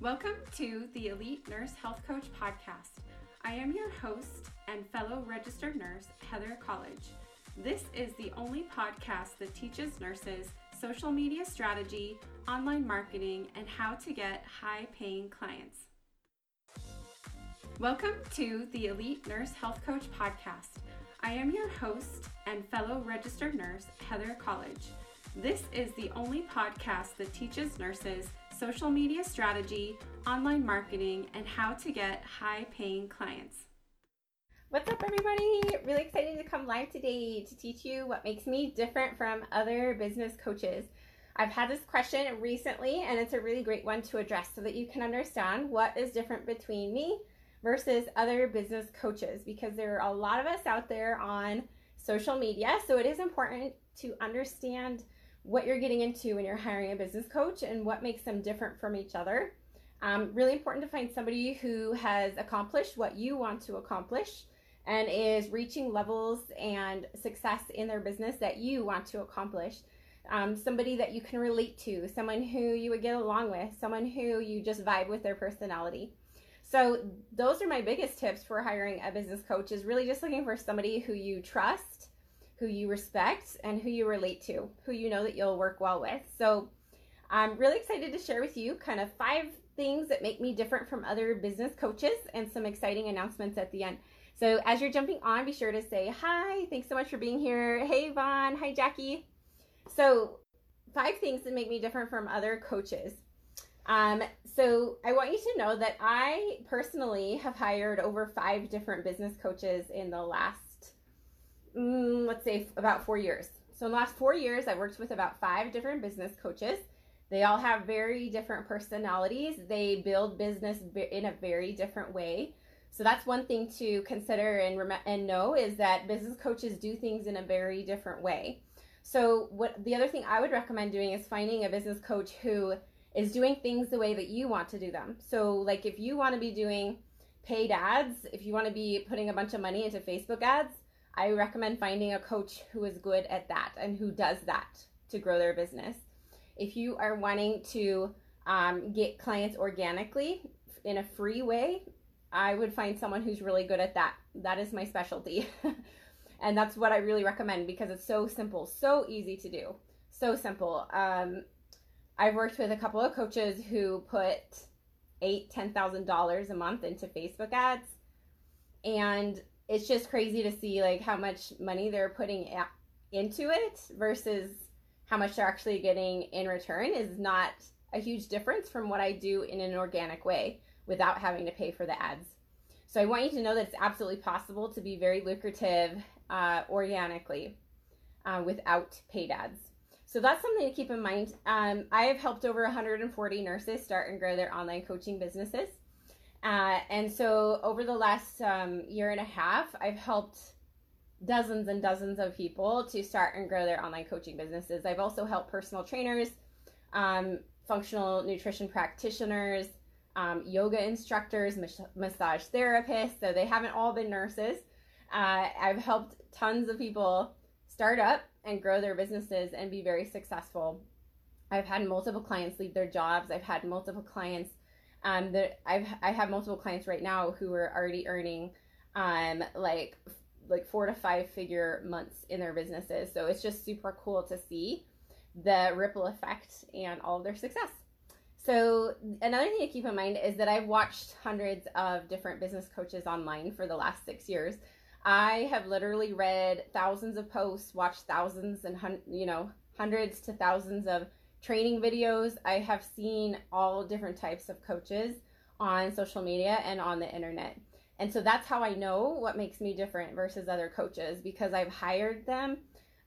Welcome to the Elite Nurse Health Coach Podcast. I am your host and fellow registered nurse, Heather College. This is the only podcast that teaches nurses social media strategy, online marketing, and how to get high paying clients. Welcome to the Elite Nurse Health Coach Podcast. I am your host and fellow registered nurse, Heather College. This is the only podcast that teaches nurses social media strategy, online marketing, and how to get high paying clients. What's up, everybody? Really excited to come live today to teach you what makes me different from other business coaches. I've had this question recently, and it's a really great one to address so that you can understand what is different between me versus other business coaches because there are a lot of us out there on social media. So it is important to understand what you're getting into when you're hiring a business coach and what makes them different from each other. Um, really important to find somebody who has accomplished what you want to accomplish and is reaching levels and success in their business that you want to accomplish. Um, somebody that you can relate to, someone who you would get along with, someone who you just vibe with their personality. So those are my biggest tips for hiring a business coach is really just looking for somebody who you trust who you respect and who you relate to, who you know that you'll work well with. So I'm really excited to share with you kind of five things that make me different from other business coaches and some exciting announcements at the end. So as you're jumping on, be sure to say hi. Thanks so much for being here. Hey, Vaughn. Hi, Jackie. So, five things that make me different from other coaches. Um, so I want you to know that I personally have hired over five different business coaches in the last mm, let's say about four years. So in the last four years, I worked with about five different business coaches. They all have very different personalities. They build business in a very different way. So that's one thing to consider and rem- and know is that business coaches do things in a very different way. So what the other thing I would recommend doing is finding a business coach who is doing things the way that you want to do them. So like if you want to be doing paid ads, if you want to be putting a bunch of money into Facebook ads, I recommend finding a coach who is good at that and who does that to grow their business. If you are wanting to um, get clients organically in a free way, I would find someone who's really good at that. That is my specialty. and that's what I really recommend because it's so simple, so easy to do. So simple. Um, I've worked with a couple of coaches who put eight, ten thousand dollars a month into Facebook ads, and it's just crazy to see like how much money they're putting into it versus how much they're actually getting in return is not a huge difference from what I do in an organic way without having to pay for the ads. So I want you to know that it's absolutely possible to be very lucrative uh, organically uh, without paid ads. So that's something to keep in mind. Um, I have helped over 140 nurses start and grow their online coaching businesses. Uh, and so over the last um, year and a half, I've helped dozens and dozens of people to start and grow their online coaching businesses. I've also helped personal trainers, um, functional nutrition practitioners, um, yoga instructors, massage therapists. So they haven't all been nurses. Uh, I've helped tons of people start up and grow their businesses and be very successful. I've had multiple clients leave their jobs. I've had multiple clients um, I've I have multiple clients right now who are already earning um like like four to five figure months in their businesses. So it's just super cool to see the ripple effect and all of their success. So another thing to keep in mind is that I've watched hundreds of different business coaches online for the last six years. I have literally read thousands of posts, watched thousands and hun- you know hundreds to thousands of training videos. I have seen all different types of coaches on social media and on the internet. And so that's how I know what makes me different versus other coaches because I've hired them,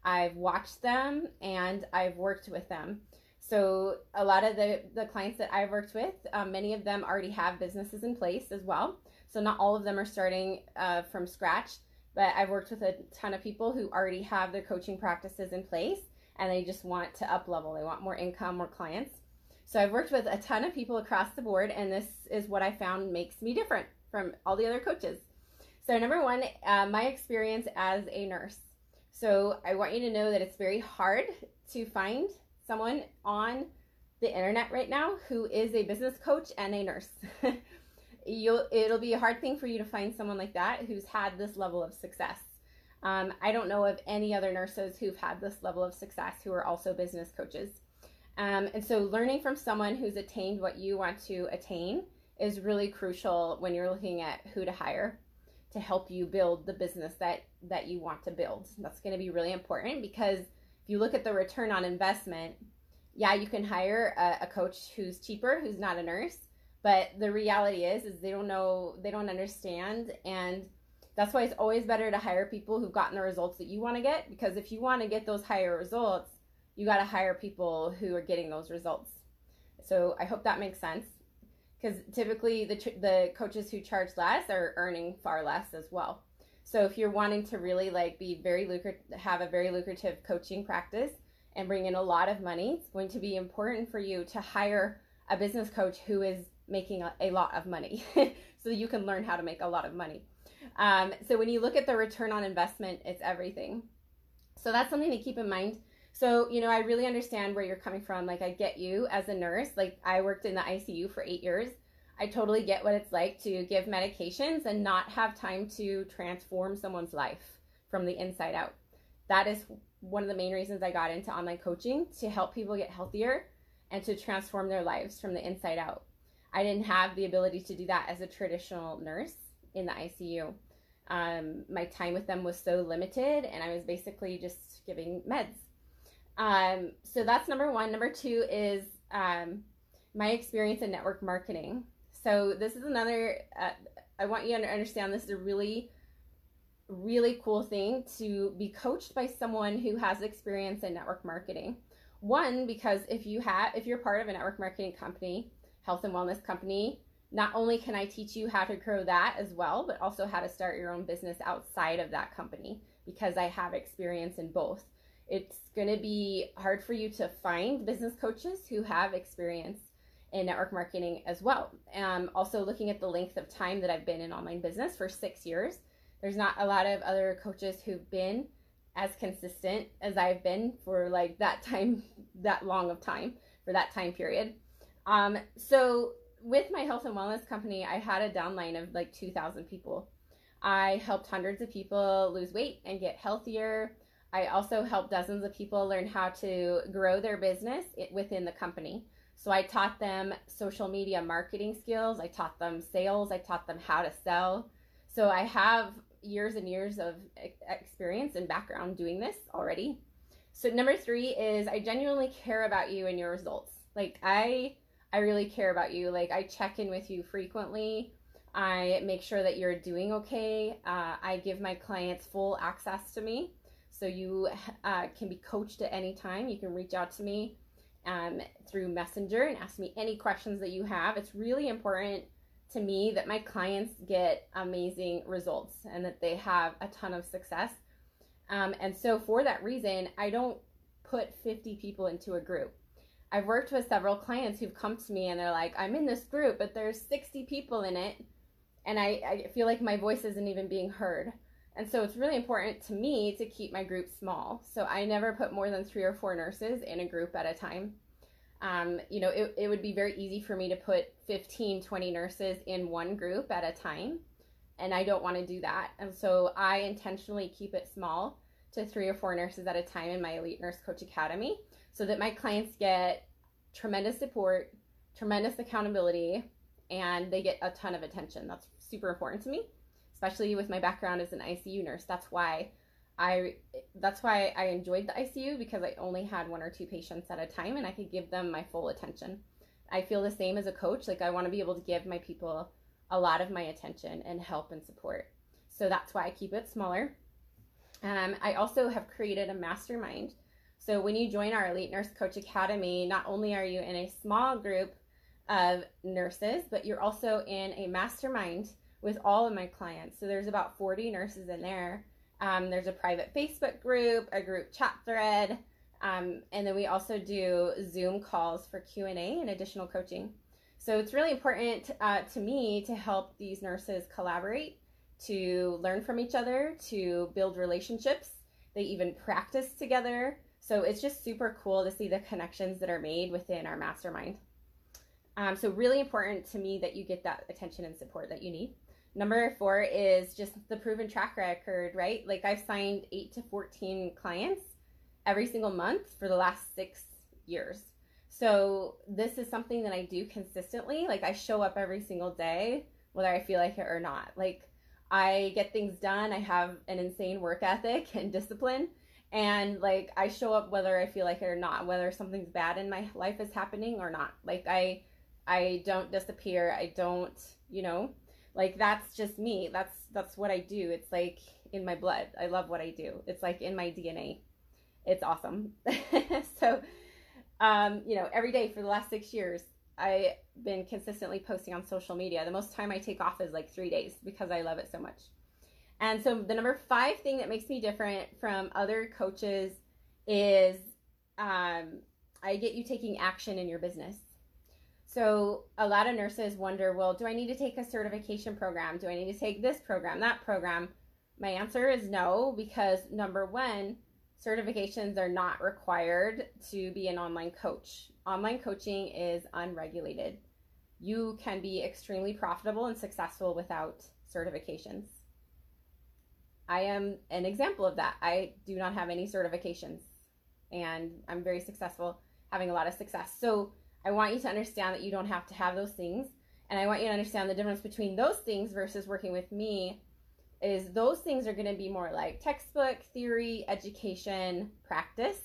I've watched them, and I've worked with them. So a lot of the, the clients that I've worked with, um, many of them already have businesses in place as well. So not all of them are starting uh, from scratch, but I've worked with a ton of people who already have their coaching practices in place and they just want to up level. They want more income, more clients. So I've worked with a ton of people across the board, and this is what I found makes me different from all the other coaches. So, number one, uh, my experience as a nurse. So, I want you to know that it's very hard to find someone on the internet right now who is a business coach and a nurse. You'll it'll be a hard thing for you to find someone like that who's had this level of success. Um, I don't know of any other nurses who've had this level of success who are also business coaches. Um, and so, learning from someone who's attained what you want to attain is really crucial when you're looking at who to hire to help you build the business that that you want to build. That's going to be really important because if you look at the return on investment, yeah, you can hire a, a coach who's cheaper, who's not a nurse, but the reality is is they don't know, they don't understand and that's why it's always better to hire people who've gotten the results that you want to get because if you want to get those higher results, you got to hire people who are getting those results. So I hope that makes sense because typically the the coaches who charge less are earning far less as well. So if you're wanting to really like be very lucrative, have a very lucrative coaching practice and bring in a lot of money, it's going to be important for you to hire a business coach who is making a, a lot of money, so you can learn how to make a lot of money. Um, so when you look at the return on investment, it's everything. So that's something to keep in mind. So, you know, I really understand where you're coming from. Like, I get you as a nurse. Like, I worked in the ICU for eight years. I totally get what it's like to give medications and not have time to transform someone's life from the inside out. That is one of the main reasons I got into online coaching to help people get healthier and to transform their lives from the inside out. I didn't have the ability to do that as a traditional nurse in the ICU. Um, my time with them was so limited, and I was basically just giving meds. Um, so that's number one. Number two is um, my experience in network marketing. So this is another. Uh, I want you to understand this is a really, really cool thing to be coached by someone who has experience in network marketing. One, because if you have, if you're part of a network marketing company, health and wellness company, not only can I teach you how to grow that as well, but also how to start your own business outside of that company because I have experience in both. It's going to be hard for you to find business coaches who have experience in network marketing as well. Um, also, looking at the length of time that I've been in online business for six years, there's not a lot of other coaches who've been as consistent as I've been for like that time, that long of time, for that time period. Um, so, with my health and wellness company, I had a downline of like 2,000 people. I helped hundreds of people lose weight and get healthier. I also helped dozens of people learn how to grow their business within the company. So I taught them social media marketing skills, I taught them sales, I taught them how to sell. So I have years and years of experience and background doing this already. So number 3 is I genuinely care about you and your results. Like I I really care about you. Like I check in with you frequently. I make sure that you're doing okay. Uh, I give my clients full access to me. So you uh, can be coached at any time. You can reach out to me um, through Messenger and ask me any questions that you have. It's really important to me that my clients get amazing results and that they have a ton of success. Um, and so, for that reason, I don't put 50 people into a group. I've worked with several clients who've come to me and they're like, I'm in this group, but there's 60 people in it, and I, I feel like my voice isn't even being heard. And so it's really important to me to keep my group small. So I never put more than three or four nurses in a group at a time. Um, you know, it, it would be very easy for me to put 15, 20 nurses in one group at a time. And I don't want to do that. And so I intentionally keep it small to three or four nurses at a time in my Elite Nurse Coach Academy so that my clients get tremendous support, tremendous accountability, and they get a ton of attention. That's super important to me especially with my background as an ICU nurse. That's why I that's why I enjoyed the ICU because I only had one or two patients at a time and I could give them my full attention. I feel the same as a coach. Like I want to be able to give my people a lot of my attention and help and support. So that's why I keep it smaller. Um, I also have created a mastermind. So when you join our Elite Nurse Coach Academy, not only are you in a small group of nurses, but you're also in a mastermind with all of my clients. So there's about 40 nurses in there. Um, there's a private Facebook group, a group chat thread, um, and then we also do Zoom calls for Q and A and additional coaching. So it's really important uh, to me to help these nurses collaborate, to learn from each other, to build relationships. They even practice together. So it's just super cool to see the connections that are made within our mastermind. Um, so really important to me that you get that attention and support that you need. Number four is just the proven track record, right? Like I've signed eight to 14 clients every single month for the last six years. So this is something that I do consistently. Like I show up every single day, whether I feel like it or not. Like I get things done. I have an insane work ethic and discipline. And like I show up whether I feel like it or not, whether something's bad in my life is happening or not. Like I I don't disappear. I don't, you know, like that's just me. That's that's what I do. It's like in my blood. I love what I do. It's like in my DNA. It's awesome. so um, you know, every day for the last 6 years I've been consistently posting on social media. The most time I take off is like 3 days because I love it so much. And so the number 5 thing that makes me different from other coaches is um, I get you taking action in your business. So a lot of nurses wonder, well, do I need to take a certification program? Do I need to take this program, that program? My answer is no, because number one, certifications are not required to be an online coach. Online coaching is unregulated. You can be extremely profitable and successful without certifications. I am an example of that. I do not have any certifications and I'm very successful, having a lot of success. So I want you to understand that you don't have to have those things. And I want you to understand the difference between those things versus working with me is those things are going to be more like textbook, theory, education, practice,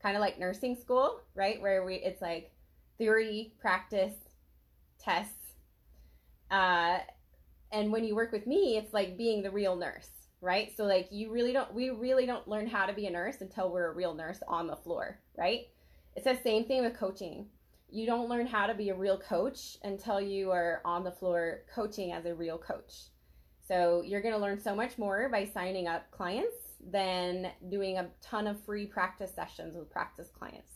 kind of like nursing school, right? Where we it's like theory, practice, tests. Uh, and when you work with me, it's like being the real nurse, right? So like you really don't we really don't learn how to be a nurse until we're a real nurse on the floor, right? It's the same thing with coaching you don't learn how to be a real coach until you are on the floor coaching as a real coach. So you're going to learn so much more by signing up clients than doing a ton of free practice sessions with practice clients.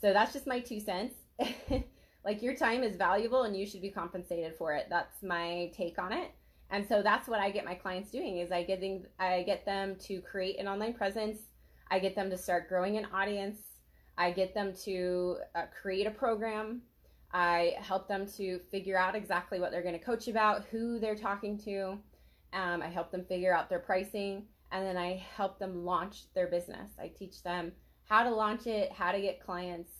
So that's just my two cents. like your time is valuable and you should be compensated for it. That's my take on it. And so that's what I get my clients doing is I getting I get them to create an online presence. I get them to start growing an audience I get them to uh, create a program. I help them to figure out exactly what they're going to coach about, who they're talking to. Um, I help them figure out their pricing, and then I help them launch their business. I teach them how to launch it, how to get clients,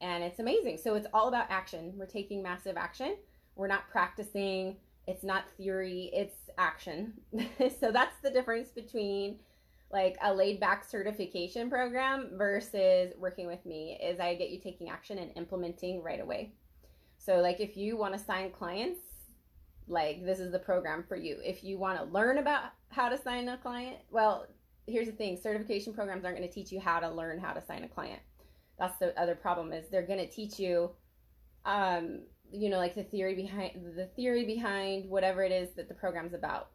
and it's amazing. So it's all about action. We're taking massive action. We're not practicing. It's not theory, it's action. so that's the difference between like a laid back certification program versus working with me is I get you taking action and implementing right away. So like if you want to sign clients, like this is the program for you. If you want to learn about how to sign a client, well, here's the thing, certification programs aren't going to teach you how to learn how to sign a client. That's the other problem is they're going to teach you um you know like the theory behind the theory behind whatever it is that the program's about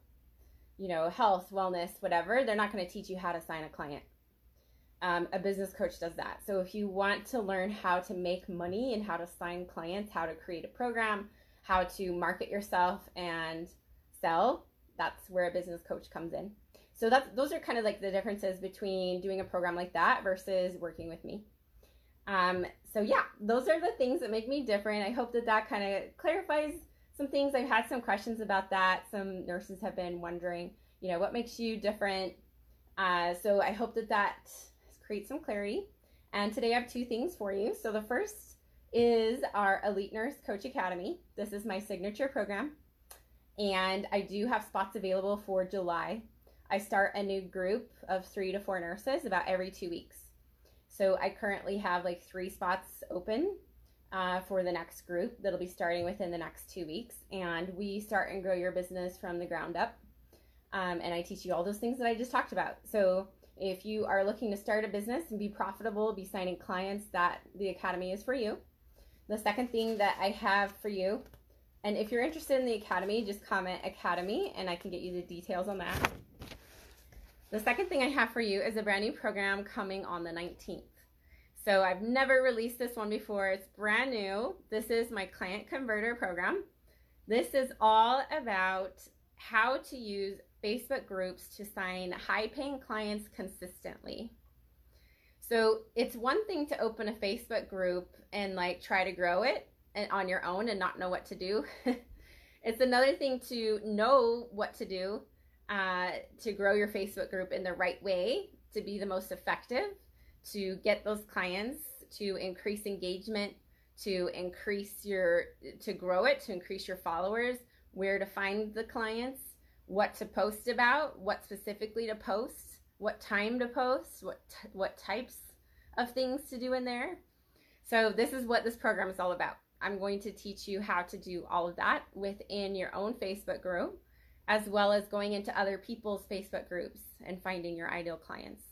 you know, health, wellness, whatever, they're not going to teach you how to sign a client. Um, a business coach does that. So if you want to learn how to make money and how to sign clients, how to create a program, how to market yourself and sell, that's where a business coach comes in. So that's those are kind of like the differences between doing a program like that versus working with me. Um, so yeah, those are the things that make me different. I hope that that kind of clarifies some things. I've had some questions about that. Some nurses have been wondering, you know, what makes you different. Uh, so I hope that that creates some clarity. And today I have two things for you. So the first is our Elite Nurse Coach Academy. This is my signature program. And I do have spots available for July. I start a new group of three to four nurses about every two weeks. So I currently have like three spots open uh, for the next group that'll be starting within the next two weeks. And we start and grow your business from the ground up. Um, and I teach you all those things that I just talked about. So if you are looking to start a business and be profitable, be signing clients, that the academy is for you. The second thing that I have for you, and if you're interested in the academy, just comment academy and I can get you the details on that. The second thing I have for you is a brand new program coming on the 19th. So I've never released this one before. It's brand new. This is my client converter program. This is all about how to use Facebook groups to sign high paying clients consistently. So it's one thing to open a Facebook group and like try to grow it and on your own and not know what to do. it's another thing to know what to do uh, to grow your Facebook group in the right way to be the most effective, to get those clients, to increase engagement, to increase your to grow it, to increase your followers, where to find the clients, what to post about, what specifically to post, what time to post, what t- what types of things to do in there. So this is what this program is all about. I'm going to teach you how to do all of that within your own Facebook group, as well as going into other people's Facebook groups and finding your ideal clients.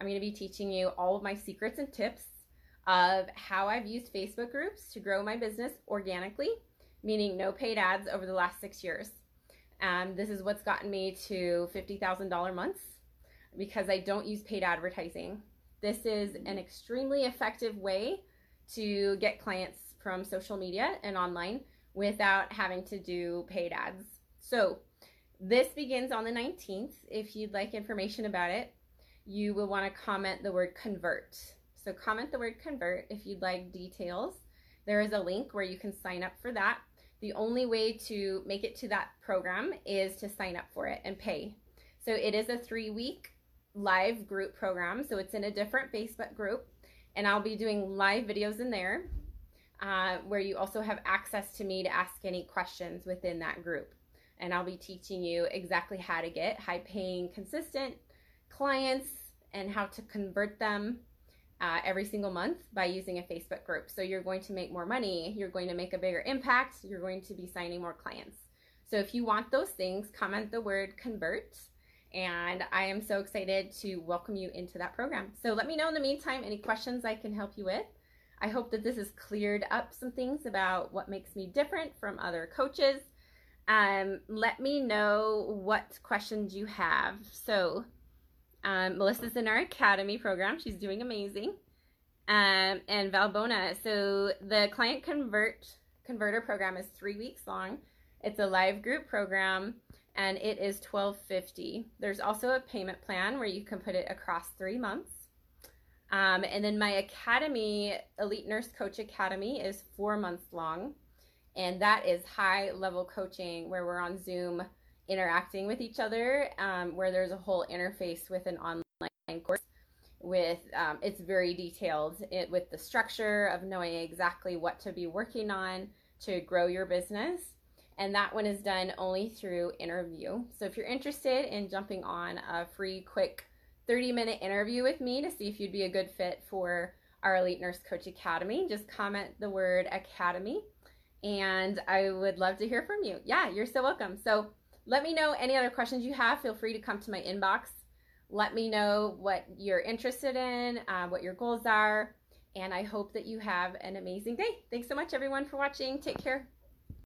I'm going to be teaching you all of my secrets and tips of how I've used Facebook groups to grow my business organically, meaning no paid ads over the last six years. And this is what's gotten me to $50,000 months because I don't use paid advertising. This is an extremely effective way to get clients from social media and online without having to do paid ads. So, this begins on the 19th. If you'd like information about it, you will want to comment the word convert. So, comment the word convert if you'd like details. There is a link where you can sign up for that. The only way to make it to that program is to sign up for it and pay. So, it is a three week live group program. So it's in a different Facebook group, and I'll be doing live videos in there uh, where you also have access to me to ask any questions within that group. And I'll be teaching you exactly how to get high paying, consistent clients and how to convert them uh, every single month by using a Facebook group. So you're going to make more money, you're going to make a bigger impact, you're going to be signing more clients. So if you want those things, comment the word convert and I am so excited to welcome you into that program. So let me know in the meantime any questions I can help you with. I hope that this has cleared up some things about what makes me different from other coaches. Um, let me know what questions you have. So, um, Melissa's in our academy program. She's doing amazing. Um, and Valbona. So the client convert converter program is three weeks long. It's a live group program and it is 1250 there's also a payment plan where you can put it across three months um, and then my academy elite nurse coach academy is four months long and that is high level coaching where we're on zoom interacting with each other um, where there's a whole interface with an online course with um, it's very detailed it, with the structure of knowing exactly what to be working on to grow your business and that one is done only through interview. So if you're interested in jumping on a free, quick 30 minute interview with me to see if you'd be a good fit for our Elite Nurse Coach Academy, just comment the word Academy and I would love to hear from you. Yeah, you're so welcome. So let me know any other questions you have. Feel free to come to my inbox. Let me know what you're interested in, uh, what your goals are, and I hope that you have an amazing day. Thanks so much, everyone, for watching. Take care.